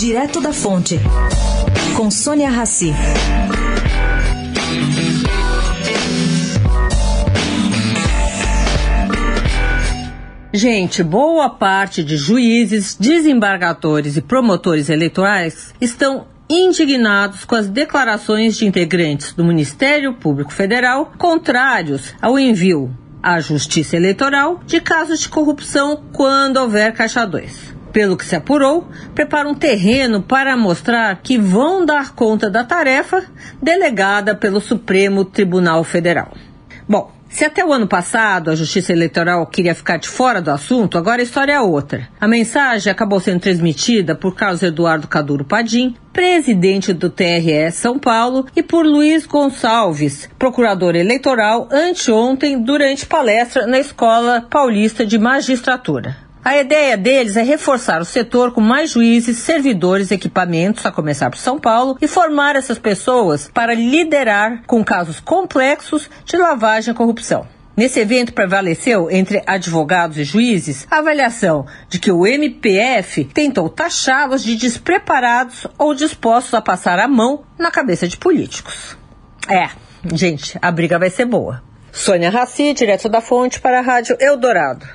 Direto da Fonte, com Sônia Rassi. Gente, boa parte de juízes, desembargadores e promotores eleitorais estão indignados com as declarações de integrantes do Ministério Público Federal contrários ao envio à Justiça Eleitoral de casos de corrupção quando houver Caixa 2. Pelo que se apurou, prepara um terreno para mostrar que vão dar conta da tarefa delegada pelo Supremo Tribunal Federal. Bom, se até o ano passado a Justiça Eleitoral queria ficar de fora do assunto, agora a história é outra. A mensagem acabou sendo transmitida por Carlos Eduardo Caduro Padim, presidente do TRE São Paulo, e por Luiz Gonçalves, procurador eleitoral, anteontem durante palestra na Escola Paulista de Magistratura. A ideia deles é reforçar o setor com mais juízes, servidores, equipamentos, a começar por São Paulo, e formar essas pessoas para liderar com casos complexos de lavagem e corrupção. Nesse evento prevaleceu entre advogados e juízes a avaliação de que o MPF tentou taxá-los de despreparados ou dispostos a passar a mão na cabeça de políticos. É, gente, a briga vai ser boa. Sônia Raci, direto da Fonte para a Rádio Eldorado.